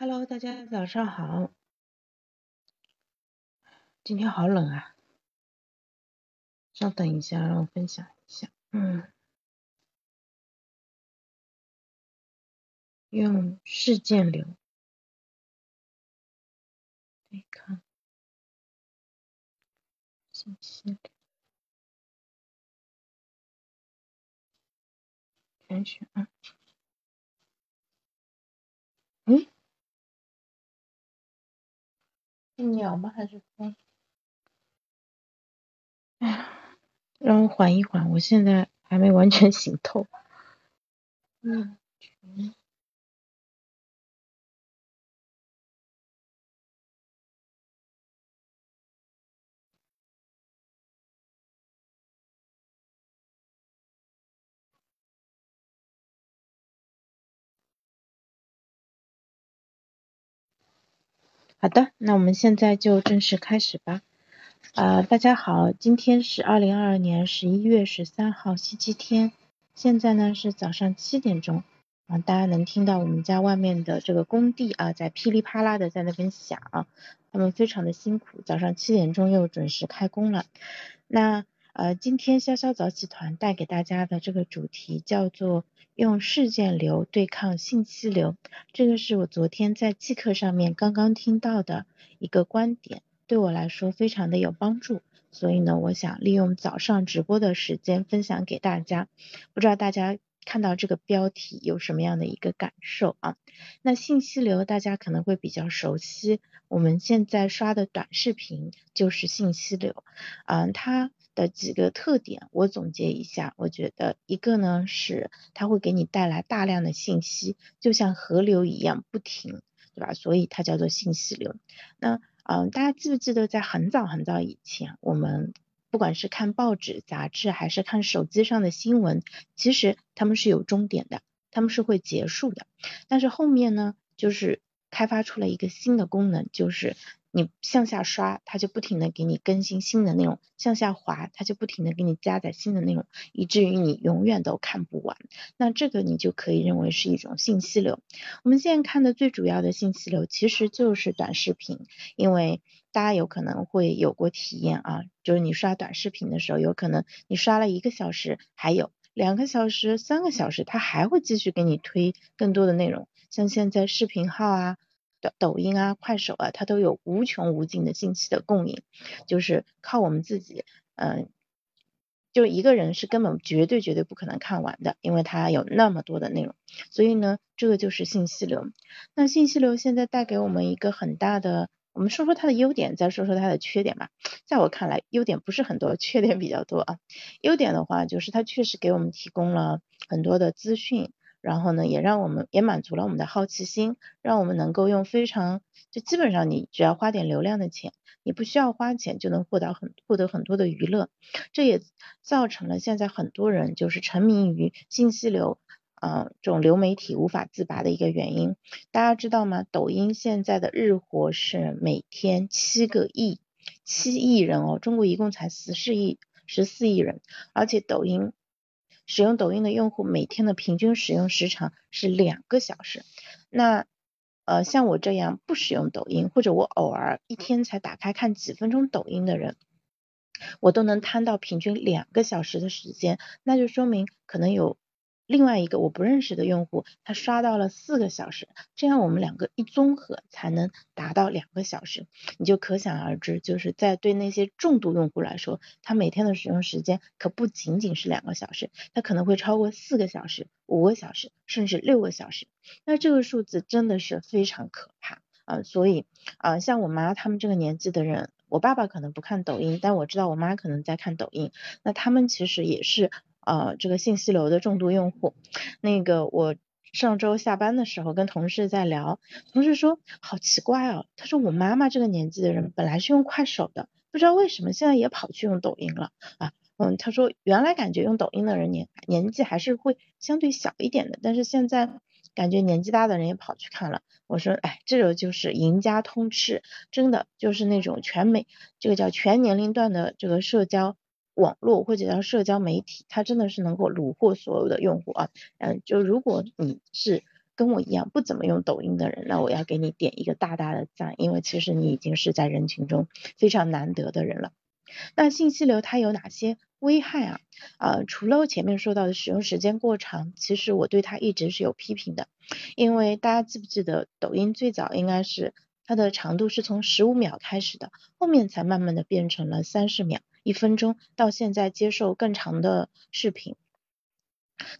Hello，大家早上好。今天好冷啊，稍等一下，让我分享一下。嗯，用事件流对抗信息流，全选啊。嗯？是鸟吗？还是风？哎呀，让我缓一缓，我现在还没完全醒透。嗯。好的，那我们现在就正式开始吧。啊，大家好，今天是二零二二年十一月十三号星期天，现在呢是早上七点钟啊，大家能听到我们家外面的这个工地啊在噼里啪啦的在那边响，他们非常的辛苦，早上七点钟又准时开工了。那呃，今天潇潇早起团带给大家的这个主题叫做。用事件流对抗信息流，这个是我昨天在季课上面刚刚听到的一个观点，对我来说非常的有帮助，所以呢，我想利用早上直播的时间分享给大家。不知道大家看到这个标题有什么样的一个感受啊？那信息流大家可能会比较熟悉，我们现在刷的短视频就是信息流，嗯，它。的几个特点，我总结一下，我觉得一个呢是它会给你带来大量的信息，就像河流一样不停，对吧？所以它叫做信息流。那嗯，大家记不记得在很早很早以前，我们不管是看报纸、杂志，还是看手机上的新闻，其实他们是有终点的，他们是会结束的。但是后面呢，就是开发出了一个新的功能，就是。你向下刷，它就不停的给你更新新的内容；向下滑，它就不停的给你加载新的内容，以至于你永远都看不完。那这个你就可以认为是一种信息流。我们现在看的最主要的信息流其实就是短视频，因为大家有可能会有过体验啊，就是你刷短视频的时候，有可能你刷了一个小时，还有两个小时、三个小时，它还会继续给你推更多的内容。像现在视频号啊。抖抖音啊、快手啊，它都有无穷无尽的信息的供应，就是靠我们自己，嗯，就一个人是根本绝对绝对不可能看完的，因为它有那么多的内容，所以呢，这个就是信息流。那信息流现在带给我们一个很大的，我们说说它的优点，再说说它的缺点吧。在我看来，优点不是很多，缺点比较多啊。优点的话，就是它确实给我们提供了很多的资讯。然后呢，也让我们也满足了我们的好奇心，让我们能够用非常就基本上你只要花点流量的钱，你不需要花钱就能获得很获得很多的娱乐，这也造成了现在很多人就是沉迷于信息流啊这种流媒体无法自拔的一个原因。大家知道吗？抖音现在的日活是每天七个亿七亿人哦，中国一共才十四亿十四亿人，而且抖音。使用抖音的用户每天的平均使用时长是两个小时，那呃像我这样不使用抖音或者我偶尔一天才打开看几分钟抖音的人，我都能摊到平均两个小时的时间，那就说明可能有。另外一个我不认识的用户，他刷到了四个小时，这样我们两个一综合才能达到两个小时，你就可想而知，就是在对那些重度用户来说，他每天的使用时间可不仅仅是两个小时，他可能会超过四个小时、五个小时，甚至六个小时，那这个数字真的是非常可怕啊！所以啊，像我妈他们这个年纪的人，我爸爸可能不看抖音，但我知道我妈可能在看抖音，那他们其实也是。呃，这个信息流的重度用户，那个我上周下班的时候跟同事在聊，同事说好奇怪哦，他说我妈妈这个年纪的人本来是用快手的，不知道为什么现在也跑去用抖音了啊，嗯，他说原来感觉用抖音的人年年纪还是会相对小一点的，但是现在感觉年纪大的人也跑去看了，我说哎，这个就是赢家通吃，真的就是那种全美这个叫全年龄段的这个社交。网络或者叫社交媒体，它真的是能够虏获所有的用户啊，嗯，就如果你是跟我一样不怎么用抖音的人，那我要给你点一个大大的赞，因为其实你已经是在人群中非常难得的人了。那信息流它有哪些危害啊？呃，除了前面说到的使用时间过长，其实我对它一直是有批评的，因为大家记不记得抖音最早应该是它的长度是从十五秒开始的，后面才慢慢的变成了三十秒、一分钟，到现在接受更长的视频。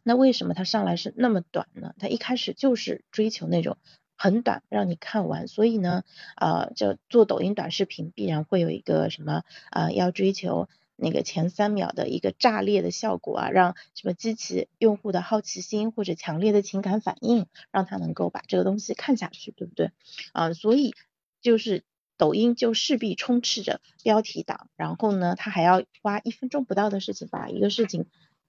那为什么它上来是那么短呢？它一开始就是追求那种很短，让你看完。所以呢，呃，就做抖音短视频必然会有一个什么，呃，要追求那个前三秒的一个炸裂的效果啊，让什么激起用户的好奇心或者强烈的情感反应，让他能够把这个东西看下去，对不对？啊，所以就是抖音就势必充斥着标题党，然后呢，他还要花一分钟不到的事情把一个事情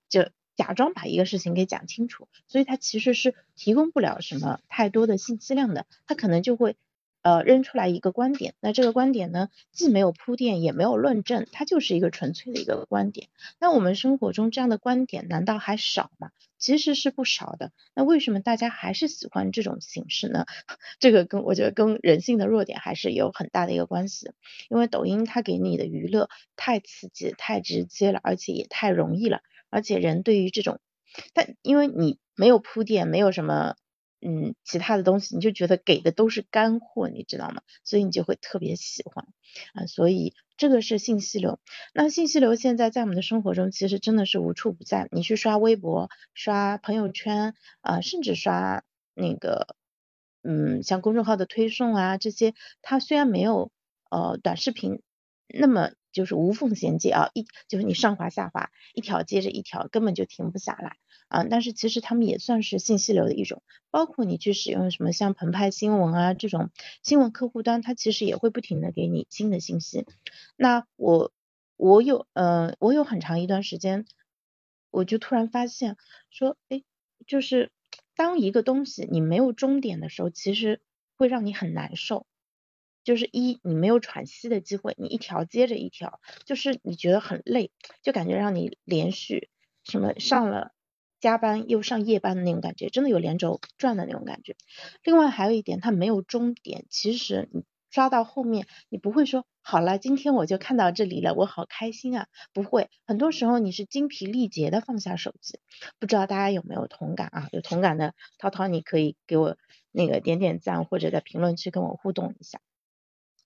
就。假装把一个事情给讲清楚，所以他其实是提供不了什么太多的信息量的，他可能就会呃扔出来一个观点，那这个观点呢既没有铺垫也没有论证，它就是一个纯粹的一个观点。那我们生活中这样的观点难道还少吗？其实是不少的。那为什么大家还是喜欢这种形式呢？这个跟我觉得跟人性的弱点还是有很大的一个关系，因为抖音它给你的娱乐太刺激、太直接了，而且也太容易了。而且人对于这种，但因为你没有铺垫，没有什么嗯其他的东西，你就觉得给的都是干货，你知道吗？所以你就会特别喜欢啊。所以这个是信息流。那信息流现在在我们的生活中其实真的是无处不在。你去刷微博、刷朋友圈啊，甚至刷那个嗯像公众号的推送啊这些，它虽然没有呃短视频那么。就是无缝衔接啊，一就是你上滑下滑，一条接着一条，根本就停不下来啊。但是其实他们也算是信息流的一种，包括你去使用什么像澎湃新闻啊这种新闻客户端，它其实也会不停的给你新的信息。那我我有呃我有很长一段时间，我就突然发现说，哎，就是当一个东西你没有终点的时候，其实会让你很难受。就是一，你没有喘息的机会，你一条接着一条，就是你觉得很累，就感觉让你连续什么上了加班又上夜班的那种感觉，真的有连轴转的那种感觉。另外还有一点，它没有终点，其实你刷到后面，你不会说好了，今天我就看到这里了，我好开心啊，不会，很多时候你是精疲力竭的放下手机。不知道大家有没有同感啊？有同感的涛涛，你可以给我那个点点赞，或者在评论区跟我互动一下。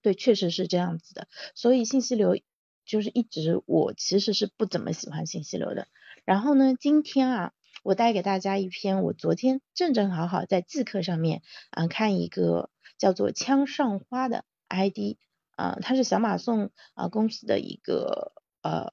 对，确实是这样子的，所以信息流就是一直我其实是不怎么喜欢信息流的。然后呢，今天啊，我带给大家一篇我昨天正正好好在季课上面啊看一个叫做枪上花的 ID 啊，他是小马送啊公司的一个呃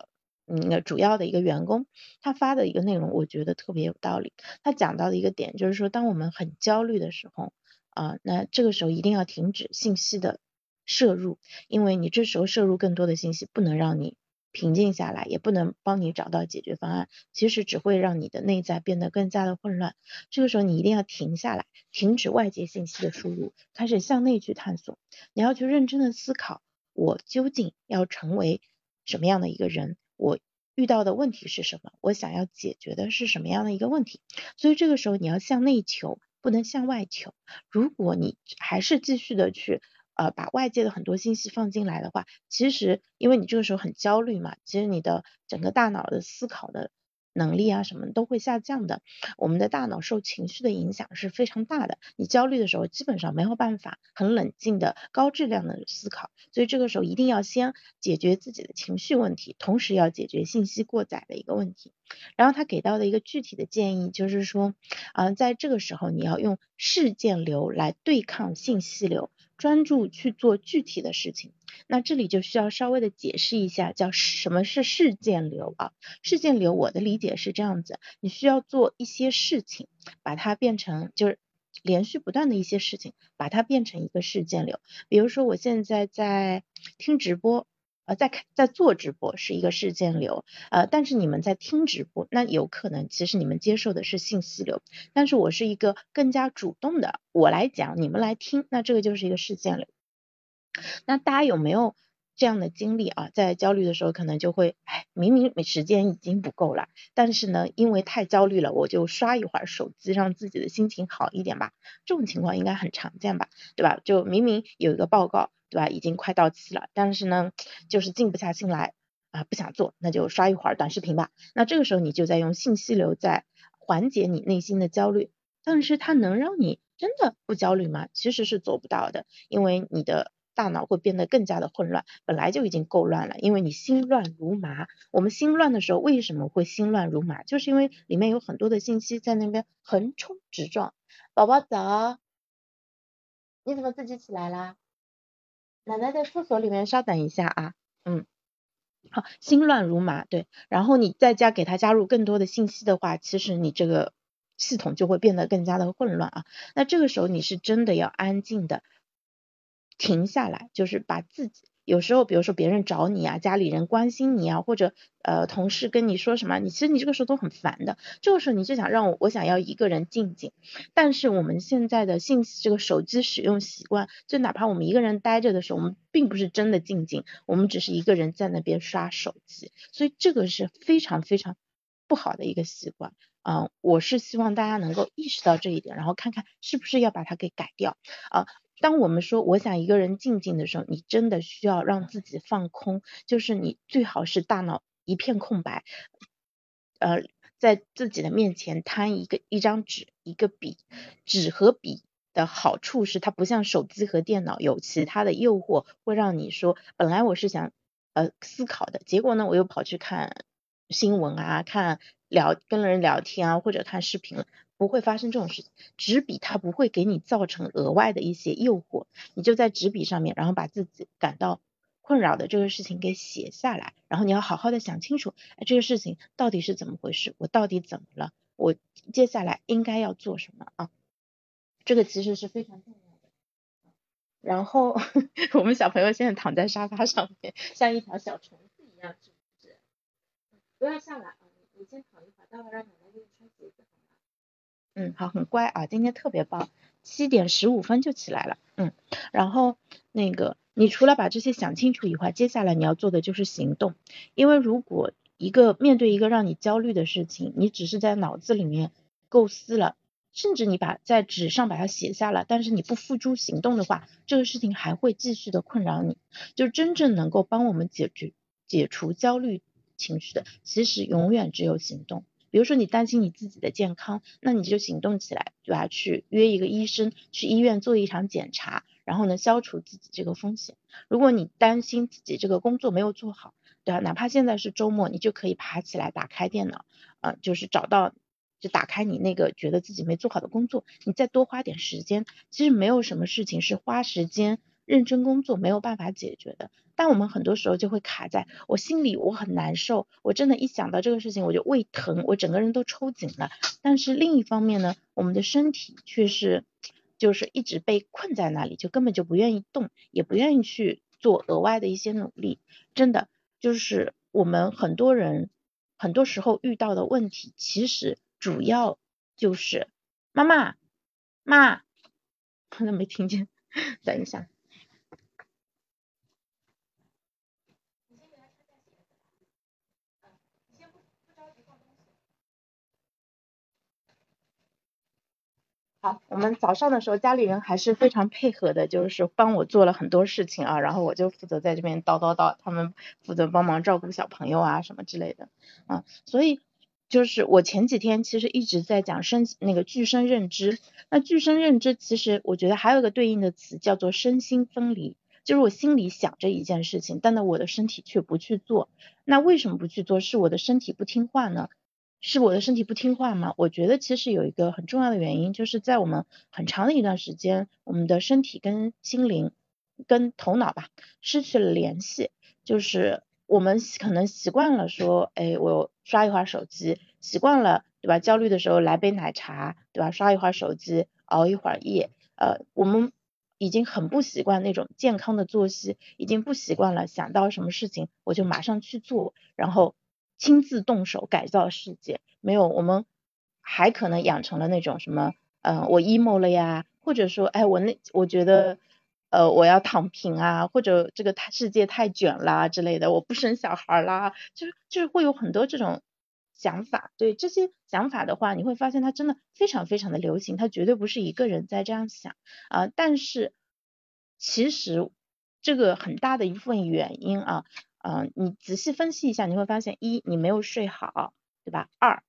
那个主要的一个员工，他发的一个内容我觉得特别有道理。他讲到的一个点就是说，当我们很焦虑的时候啊，那这个时候一定要停止信息的。摄入，因为你这时候摄入更多的信息，不能让你平静下来，也不能帮你找到解决方案，其实只会让你的内在变得更加的混乱。这个时候你一定要停下来，停止外界信息的输入，开始向内去探索。你要去认真的思考，我究竟要成为什么样的一个人？我遇到的问题是什么？我想要解决的是什么样的一个问题？所以这个时候你要向内求，不能向外求。如果你还是继续的去。呃，把外界的很多信息放进来的话，其实因为你这个时候很焦虑嘛，其实你的整个大脑的思考的能力啊什么都会下降的。我们的大脑受情绪的影响是非常大的，你焦虑的时候基本上没有办法很冷静的高质量的思考，所以这个时候一定要先解决自己的情绪问题，同时要解决信息过载的一个问题。然后他给到的一个具体的建议就是说，啊，在这个时候你要用事件流来对抗信息流。专注去做具体的事情，那这里就需要稍微的解释一下，叫什么是事件流啊？事件流我的理解是这样子，你需要做一些事情，把它变成就是连续不断的一些事情，把它变成一个事件流。比如说我现在在听直播。呃，在看在做直播是一个事件流，呃，但是你们在听直播，那有可能其实你们接受的是信息流，但是我是一个更加主动的，我来讲，你们来听，那这个就是一个事件流。那大家有没有这样的经历啊，在焦虑的时候可能就会，哎，明明时间已经不够了，但是呢，因为太焦虑了，我就刷一会儿手机，让自己的心情好一点吧。这种情况应该很常见吧，对吧？就明明有一个报告，对吧，已经快到期了，但是呢，就是静不下心来啊，不想做，那就刷一会儿短视频吧。那这个时候你就在用信息流在缓解你内心的焦虑，但是它能让你真的不焦虑吗？其实是做不到的，因为你的。大脑会变得更加的混乱，本来就已经够乱了，因为你心乱如麻。我们心乱的时候为什么会心乱如麻？就是因为里面有很多的信息在那边横冲直撞。宝宝早，你怎么自己起来啦？奶奶在厕所里面，稍等一下啊。嗯，好，心乱如麻，对。然后你在家给他加入更多的信息的话，其实你这个系统就会变得更加的混乱啊。那这个时候你是真的要安静的。停下来，就是把自己有时候，比如说别人找你啊，家里人关心你啊，或者呃同事跟你说什么，你其实你这个时候都很烦的。这个时候你就想让我，我想要一个人静静。但是我们现在的信息这个手机使用习惯，就哪怕我们一个人待着的时候，我们并不是真的静静，我们只是一个人在那边刷手机。所以这个是非常非常不好的一个习惯啊！我是希望大家能够意识到这一点，然后看看是不是要把它给改掉啊。当我们说我想一个人静静的时候，你真的需要让自己放空，就是你最好是大脑一片空白，呃，在自己的面前摊一个一张纸一个笔，纸和笔的好处是它不像手机和电脑有其他的诱惑，会让你说本来我是想呃思考的，结果呢我又跑去看新闻啊，看聊跟人聊天啊，或者看视频了。不会发生这种事情，纸笔它不会给你造成额外的一些诱惑，你就在纸笔上面，然后把自己感到困扰的这个事情给写下来，然后你要好好的想清楚，哎，这个事情到底是怎么回事，我到底怎么了，我接下来应该要做什么啊？这个其实是非常重要的。然后 我们小朋友现在躺在沙发上面，像一条小虫子一样，是不是？不要下来啊，你先躺一会儿，待会儿让奶奶给你穿鞋子。嗯，好，很乖啊，今天特别棒，七点十五分就起来了，嗯，然后那个，你除了把这些想清楚以外，接下来你要做的就是行动，因为如果一个面对一个让你焦虑的事情，你只是在脑子里面构思了，甚至你把在纸上把它写下了，但是你不付诸行动的话，这个事情还会继续的困扰你，就真正能够帮我们解决解除焦虑情绪的，其实永远只有行动。比如说你担心你自己的健康，那你就行动起来，对吧？去约一个医生，去医院做一场检查，然后呢，消除自己这个风险。如果你担心自己这个工作没有做好，对吧？哪怕现在是周末，你就可以爬起来，打开电脑，呃，就是找到，就打开你那个觉得自己没做好的工作，你再多花点时间。其实没有什么事情是花时间。认真工作没有办法解决的，但我们很多时候就会卡在我心里，我很难受，我真的，一想到这个事情我就胃疼，我整个人都抽紧了。但是另一方面呢，我们的身体却是就是一直被困在那里，就根本就不愿意动，也不愿意去做额外的一些努力。真的，就是我们很多人很多时候遇到的问题，其实主要就是妈妈妈，可能 没听见，等一下。好，我们早上的时候家里人还是非常配合的，就是帮我做了很多事情啊，然后我就负责在这边叨叨叨，他们负责帮忙照顾小朋友啊什么之类的啊，所以就是我前几天其实一直在讲身那个具身认知，那具身认知其实我觉得还有一个对应的词叫做身心分离，就是我心里想着一件事情，但呢我的身体却不去做，那为什么不去做？是我的身体不听话呢？是我的身体不听话吗？我觉得其实有一个很重要的原因，就是在我们很长的一段时间，我们的身体跟心灵、跟头脑吧失去了联系。就是我们可能习惯了说，哎，我刷一会儿手机，习惯了，对吧？焦虑的时候来杯奶茶，对吧？刷一会儿手机，熬一会儿夜，呃，我们已经很不习惯那种健康的作息，已经不习惯了想到什么事情我就马上去做，然后。亲自动手改造世界，没有我们还可能养成了那种什么，嗯，我 emo 了呀，或者说，哎，我那我觉得呃，我要躺平啊，或者这个太世界太卷啦之类的，我不生小孩啦，就是就是会有很多这种想法。对这些想法的话，你会发现它真的非常非常的流行，它绝对不是一个人在这样想啊。但是其实这个很大的一部分原因啊，嗯，你仔细分析一下，你会发现一你没有睡好，对吧？二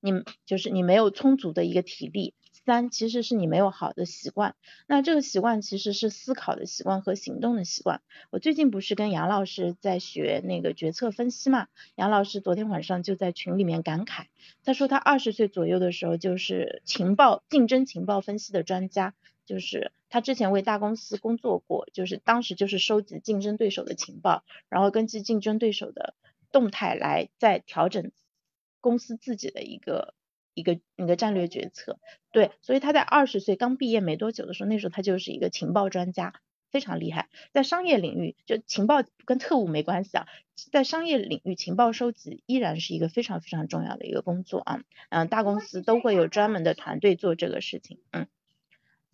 你就是你没有充足的一个体力。三其实是你没有好的习惯，那这个习惯其实是思考的习惯和行动的习惯。我最近不是跟杨老师在学那个决策分析嘛？杨老师昨天晚上就在群里面感慨，他说他二十岁左右的时候就是情报竞争情报分析的专家，就是他之前为大公司工作过，就是当时就是收集竞争对手的情报，然后根据竞争对手的动态来再调整公司自己的一个。一个那个战略决策，对，所以他在二十岁刚毕业没多久的时候，那时候他就是一个情报专家，非常厉害。在商业领域，就情报跟特务没关系啊，在商业领域，情报收集依然是一个非常非常重要的一个工作啊。嗯，大公司都会有专门的团队做这个事情。嗯，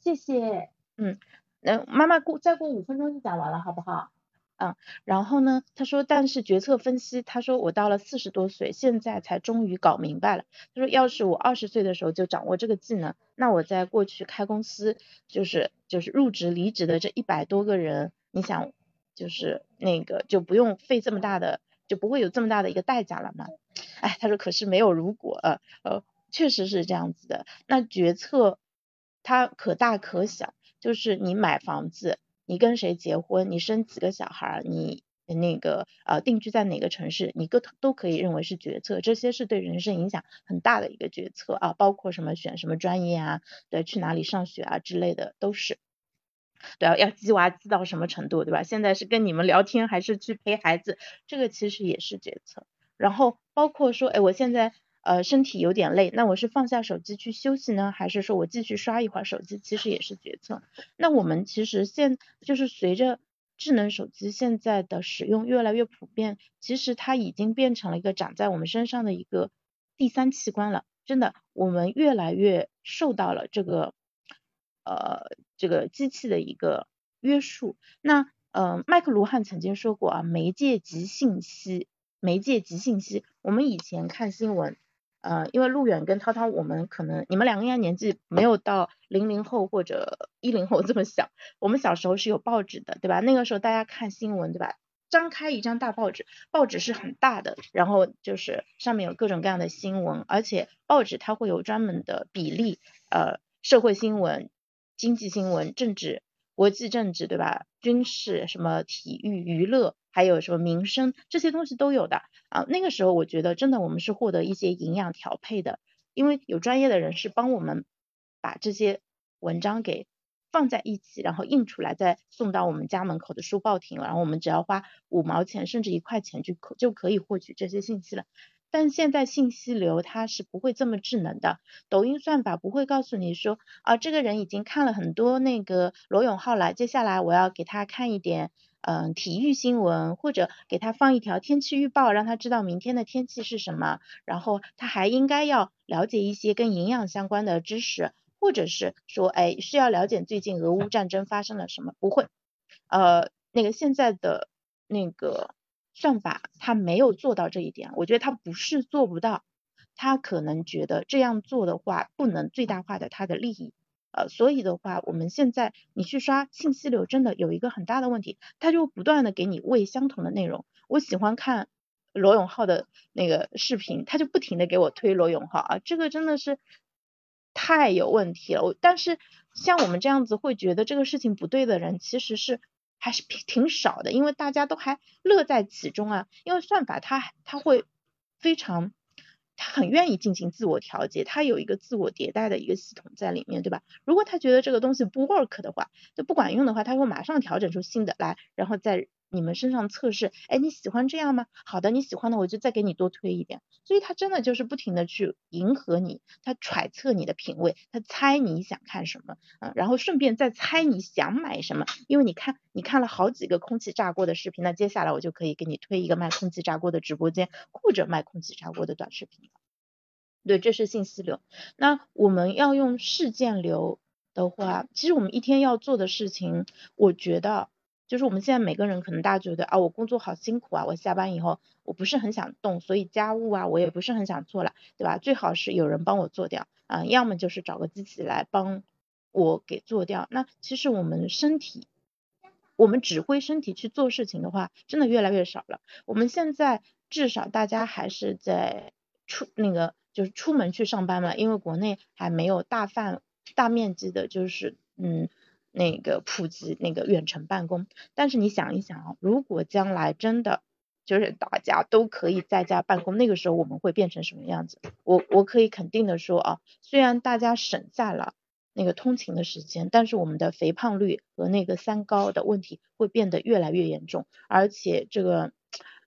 谢谢。嗯，那妈妈过再过五分钟就讲完了，好不好？嗯，然后呢，他说，但是决策分析，他说我到了四十多岁，现在才终于搞明白了。他说，要是我二十岁的时候就掌握这个技能，那我在过去开公司，就是就是入职离职的这一百多个人，你想，就是那个就不用费这么大的，就不会有这么大的一个代价了嘛？哎，他说，可是没有如果，呃呃，确实是这样子的。那决策它可大可小，就是你买房子。你跟谁结婚？你生几个小孩？你那个呃定居在哪个城市？你都都可以认为是决策，这些是对人生影响很大的一个决策啊，包括什么选什么专业啊，对，去哪里上学啊之类的都是。对啊，要鸡娃鸡到什么程度，对吧？现在是跟你们聊天还是去陪孩子？这个其实也是决策。然后包括说，哎，我现在。呃，身体有点累，那我是放下手机去休息呢，还是说我继续刷一会儿手机？其实也是决策。那我们其实现就是随着智能手机现在的使用越来越普遍，其实它已经变成了一个长在我们身上的一个第三器官了。真的，我们越来越受到了这个呃这个机器的一个约束。那呃，麦克卢汉曾经说过啊，媒介及信息，媒介及信息。我们以前看新闻。呃，因为路远跟涛涛，我们可能你们两个应该年纪没有到零零后或者 一零后这么小。我们小时候是有报纸的，对吧？那个时候大家看新闻，对吧？张开一张大报纸，报纸是很大的，然后就是上面有各种各样的新闻，而且报纸它会有专门的比例，呃，社会新闻、经济新闻、政治。国际政治对吧？军事什么体育娱乐，还有什么民生这些东西都有的啊。那个时候我觉得真的我们是获得一些营养调配的，因为有专业的人士帮我们把这些文章给放在一起，然后印出来，再送到我们家门口的书报亭，然后我们只要花五毛钱甚至一块钱就可就可以获取这些信息了。但现在信息流它是不会这么智能的，抖音算法不会告诉你说啊，这个人已经看了很多那个罗永浩了，接下来我要给他看一点嗯体育新闻，或者给他放一条天气预报，让他知道明天的天气是什么，然后他还应该要了解一些跟营养相关的知识，或者是说哎需要了解最近俄乌战争发生了什么，不会，呃那个现在的那个。算法它没有做到这一点，我觉得它不是做不到，它可能觉得这样做的话不能最大化的它的利益，呃，所以的话，我们现在你去刷信息流真的有一个很大的问题，它就不断的给你喂相同的内容。我喜欢看罗永浩的那个视频，他就不停的给我推罗永浩啊，这个真的是太有问题了。我但是像我们这样子会觉得这个事情不对的人，其实是。还是挺少的，因为大家都还乐在其中啊。因为算法它它会非常，它很愿意进行自我调节，它有一个自我迭代的一个系统在里面，对吧？如果他觉得这个东西不 work 的话，就不管用的话，他会马上调整出新的来，然后再。你们身上测试，哎，你喜欢这样吗？好的，你喜欢的我就再给你多推一点。所以他真的就是不停的去迎合你，他揣测你的品味，他猜你想看什么，嗯，然后顺便再猜你想买什么。因为你看，你看了好几个空气炸锅的视频，那接下来我就可以给你推一个卖空气炸锅的直播间，或者卖空气炸锅的短视频了。对，这是信息流。那我们要用事件流。的话，其实我们一天要做的事情，我觉得就是我们现在每个人可能大家觉得啊，我工作好辛苦啊，我下班以后我不是很想动，所以家务啊我也不是很想做了，对吧？最好是有人帮我做掉啊，要么就是找个机器来帮我给做掉。那其实我们身体，我们指挥身体去做事情的话，真的越来越少了。我们现在至少大家还是在出那个。就是出门去上班嘛，因为国内还没有大范大面积的，就是嗯那个普及那个远程办公。但是你想一想啊，如果将来真的就是大家都可以在家办公，那个时候我们会变成什么样子？我我可以肯定的说啊，虽然大家省下了那个通勤的时间，但是我们的肥胖率和那个三高的问题会变得越来越严重，而且这个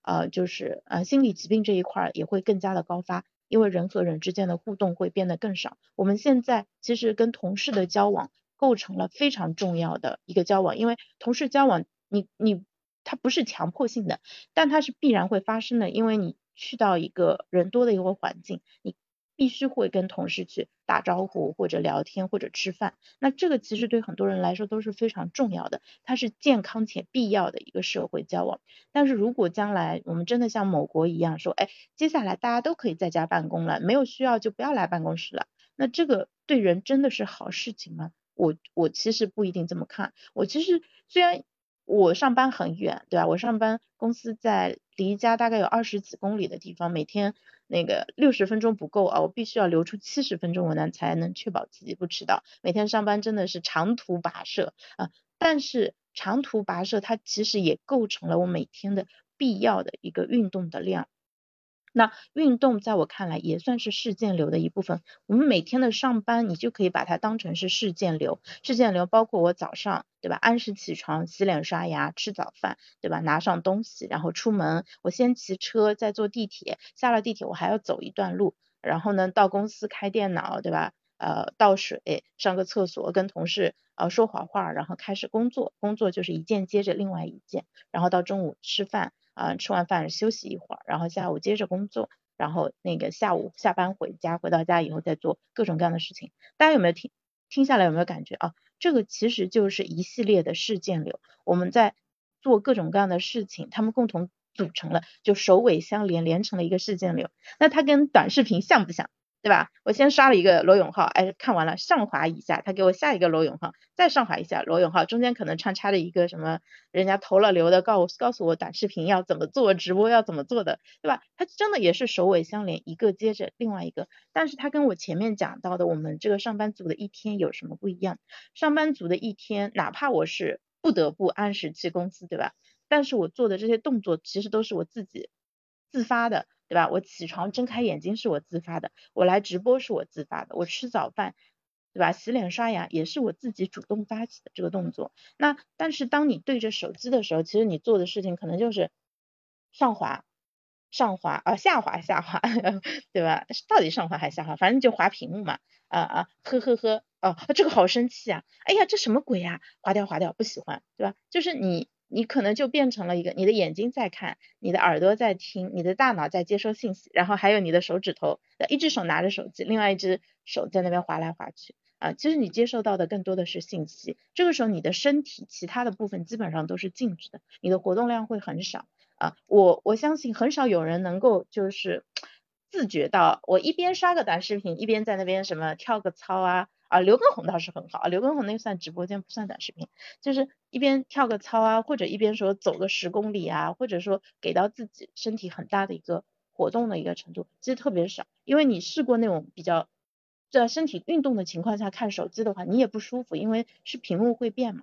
呃就是呃心理疾病这一块也会更加的高发。因为人和人之间的互动会变得更少，我们现在其实跟同事的交往构成了非常重要的一个交往，因为同事交往，你你它不是强迫性的，但它是必然会发生的，因为你去到一个人多的一个环境，你。必须会跟同事去打招呼，或者聊天，或者吃饭。那这个其实对很多人来说都是非常重要的，它是健康且必要的一个社会交往。但是如果将来我们真的像某国一样说，哎，接下来大家都可以在家办公了，没有需要就不要来办公室了，那这个对人真的是好事情吗？我我其实不一定这么看。我其实虽然我上班很远，对吧？我上班公司在离家大概有二十几公里的地方，每天。那个六十分钟不够啊，我必须要留出七十分钟，我呢才能确保自己不迟到。每天上班真的是长途跋涉啊，但是长途跋涉它其实也构成了我每天的必要的一个运动的量。那运动在我看来也算是事件流的一部分。我们每天的上班，你就可以把它当成是事件流。事件流包括我早上，对吧？按时起床，洗脸刷牙，吃早饭，对吧？拿上东西，然后出门。我先骑车，再坐地铁。下了地铁，我还要走一段路，然后呢，到公司开电脑，对吧？呃，倒水，上个厕所，跟同事呃说会话，然后开始工作。工作就是一件接着另外一件，然后到中午吃饭。啊，吃完饭休息一会儿，然后下午接着工作，然后那个下午下班回家，回到家以后再做各种各样的事情。大家有没有听听下来有没有感觉啊？这个其实就是一系列的事件流，我们在做各种各样的事情，他们共同组成了，就首尾相连，连成了一个事件流。那它跟短视频像不像？对吧？我先刷了一个罗永浩，哎，看完了上滑一下，他给我下一个罗永浩，再上滑一下罗永浩，中间可能穿插着一个什么，人家投了流的，告告诉我短视频要怎么做，直播要怎么做的，对吧？它真的也是首尾相连，一个接着另外一个，但是它跟我前面讲到的我们这个上班族的一天有什么不一样？上班族的一天，哪怕我是不得不按时去公司，对吧？但是我做的这些动作其实都是我自己自发的。对吧？我起床睁开眼睛是我自发的，我来直播是我自发的，我吃早饭，对吧？洗脸刷牙也是我自己主动发起的这个动作。那但是当你对着手机的时候，其实你做的事情可能就是上滑、上滑啊，下滑、下滑，对吧？到底上滑还下滑？反正就滑屏幕嘛，啊啊，呵呵呵，哦，这个好生气啊！哎呀，这什么鬼呀？划掉划掉，不喜欢，对吧？就是你。你可能就变成了一个，你的眼睛在看，你的耳朵在听，你的大脑在接收信息，然后还有你的手指头，一只手拿着手机，另外一只手在那边划来划去啊。其实你接受到的更多的是信息，这个时候你的身体其他的部分基本上都是静止的，你的活动量会很少啊。我我相信很少有人能够就是自觉到，我一边刷个短视频，一边在那边什么跳个操啊。啊，刘畊宏倒是很好啊，刘畊宏那算直播间不算短视频，就是一边跳个操啊，或者一边说走个十公里啊，或者说给到自己身体很大的一个活动的一个程度，其实特别少，因为你试过那种比较在身体运动的情况下看手机的话，你也不舒服，因为是屏幕会变嘛。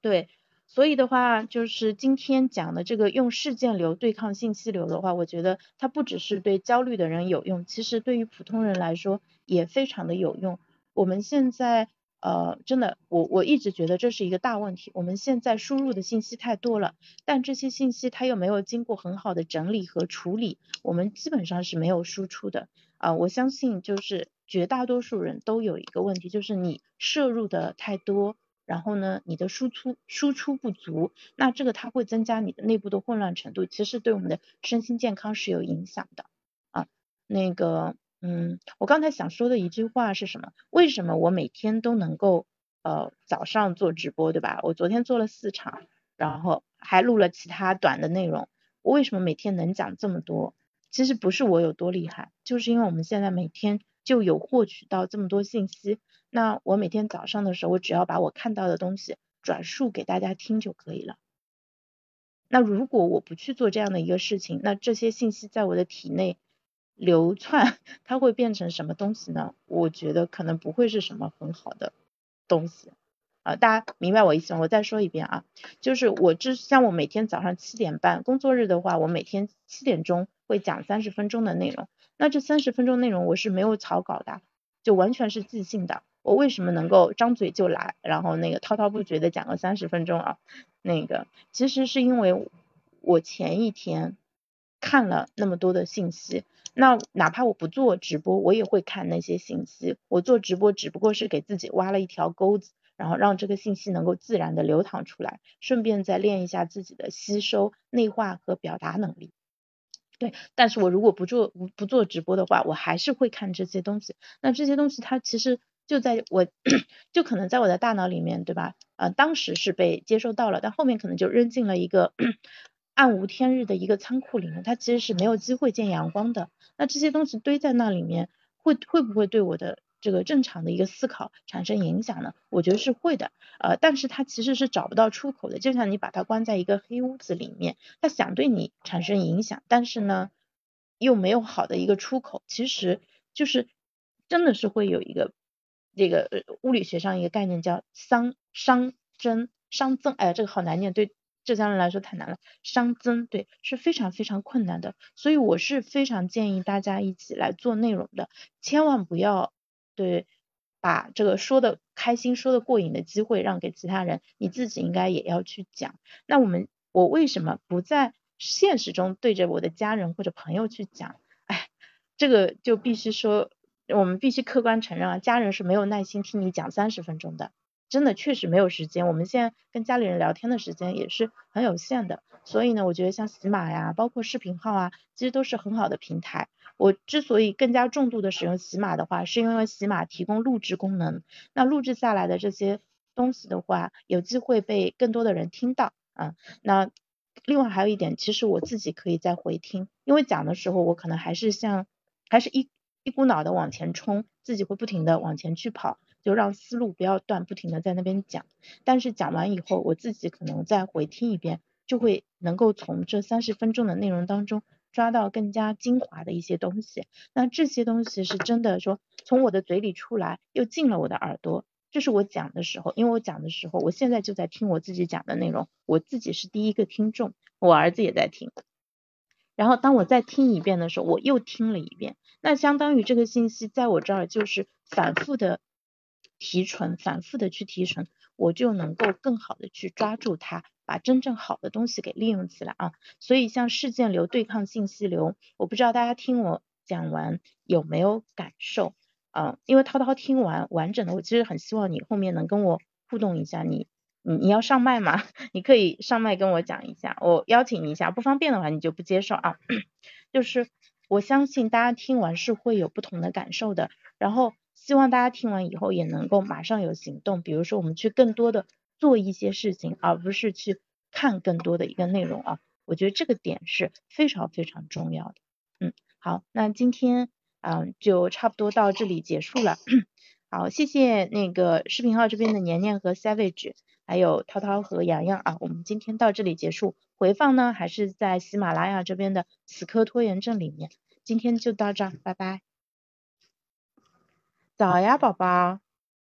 对，所以的话就是今天讲的这个用事件流对抗信息流的话，我觉得它不只是对焦虑的人有用，其实对于普通人来说也非常的有用。我们现在呃，真的，我我一直觉得这是一个大问题。我们现在输入的信息太多了，但这些信息它又没有经过很好的整理和处理，我们基本上是没有输出的啊。我相信就是绝大多数人都有一个问题，就是你摄入的太多，然后呢，你的输出输出不足，那这个它会增加你的内部的混乱程度，其实对我们的身心健康是有影响的啊。那个。嗯，我刚才想说的一句话是什么？为什么我每天都能够呃早上做直播，对吧？我昨天做了四场，然后还录了其他短的内容。我为什么每天能讲这么多？其实不是我有多厉害，就是因为我们现在每天就有获取到这么多信息。那我每天早上的时候，我只要把我看到的东西转述给大家听就可以了。那如果我不去做这样的一个事情，那这些信息在我的体内。流窜，它会变成什么东西呢？我觉得可能不会是什么很好的东西啊，大家明白我意思吗？我再说一遍啊，就是我这像我每天早上七点半工作日的话，我每天七点钟会讲三十分钟的内容，那这三十分钟内容我是没有草稿的，就完全是即兴的。我为什么能够张嘴就来，然后那个滔滔不绝的讲个三十分钟啊？那个其实是因为我前一天看了那么多的信息。那哪怕我不做直播，我也会看那些信息。我做直播只不过是给自己挖了一条沟子，然后让这个信息能够自然的流淌出来，顺便再练一下自己的吸收、内化和表达能力。对，但是我如果不做不做直播的话，我还是会看这些东西。那这些东西它其实就在我 就可能在我的大脑里面，对吧？呃，当时是被接收到了，但后面可能就扔进了一个暗无天日的一个仓库里面，它其实是没有机会见阳光的。那这些东西堆在那里面，会会不会对我的这个正常的一个思考产生影响呢？我觉得是会的，呃，但是它其实是找不到出口的，就像你把它关在一个黑屋子里面，它想对你产生影响，但是呢，又没有好的一个出口，其实就是真的是会有一个这个物理学上一个概念叫熵熵增熵增，哎呀，这个好难念，对。浙江人来说太难了，熵增对是非常非常困难的，所以我是非常建议大家一起来做内容的，千万不要对把这个说的开心、说的过瘾的机会让给其他人，你自己应该也要去讲。那我们我为什么不在现实中对着我的家人或者朋友去讲？哎，这个就必须说，我们必须客观承认啊，家人是没有耐心听你讲三十分钟的。真的确实没有时间，我们现在跟家里人聊天的时间也是很有限的，所以呢，我觉得像喜马呀，包括视频号啊，其实都是很好的平台。我之所以更加重度的使用喜马的话，是因为喜马提供录制功能，那录制下来的这些东西的话，有机会被更多的人听到啊。那另外还有一点，其实我自己可以再回听，因为讲的时候我可能还是像，还是一一股脑的往前冲，自己会不停的往前去跑。就让思路不要断，不停的在那边讲，但是讲完以后，我自己可能再回听一遍，就会能够从这三十分钟的内容当中抓到更加精华的一些东西。那这些东西是真的说从我的嘴里出来，又进了我的耳朵。这是我讲的时候，因为我讲的时候，我现在就在听我自己讲的内容，我自己是第一个听众，我儿子也在听。然后当我再听一遍的时候，我又听了一遍，那相当于这个信息在我这儿就是反复的。提纯，反复的去提纯，我就能够更好的去抓住它，把真正好的东西给利用起来啊。所以像事件流对抗信息流，我不知道大家听我讲完有没有感受啊？因为涛涛听完完整的，我其实很希望你后面能跟我互动一下，你你你要上麦吗？你可以上麦跟我讲一下，我邀请你一下，不方便的话你就不接受啊。就是我相信大家听完是会有不同的感受的，然后。希望大家听完以后也能够马上有行动，比如说我们去更多的做一些事情，而不是去看更多的一个内容啊。我觉得这个点是非常非常重要的。嗯，好，那今天嗯就差不多到这里结束了。好，谢谢那个视频号这边的年年和 Savage，还有涛涛和洋洋啊。我们今天到这里结束，回放呢还是在喜马拉雅这边的死磕拖延症里面。今天就到这，拜拜。早呀，宝宝。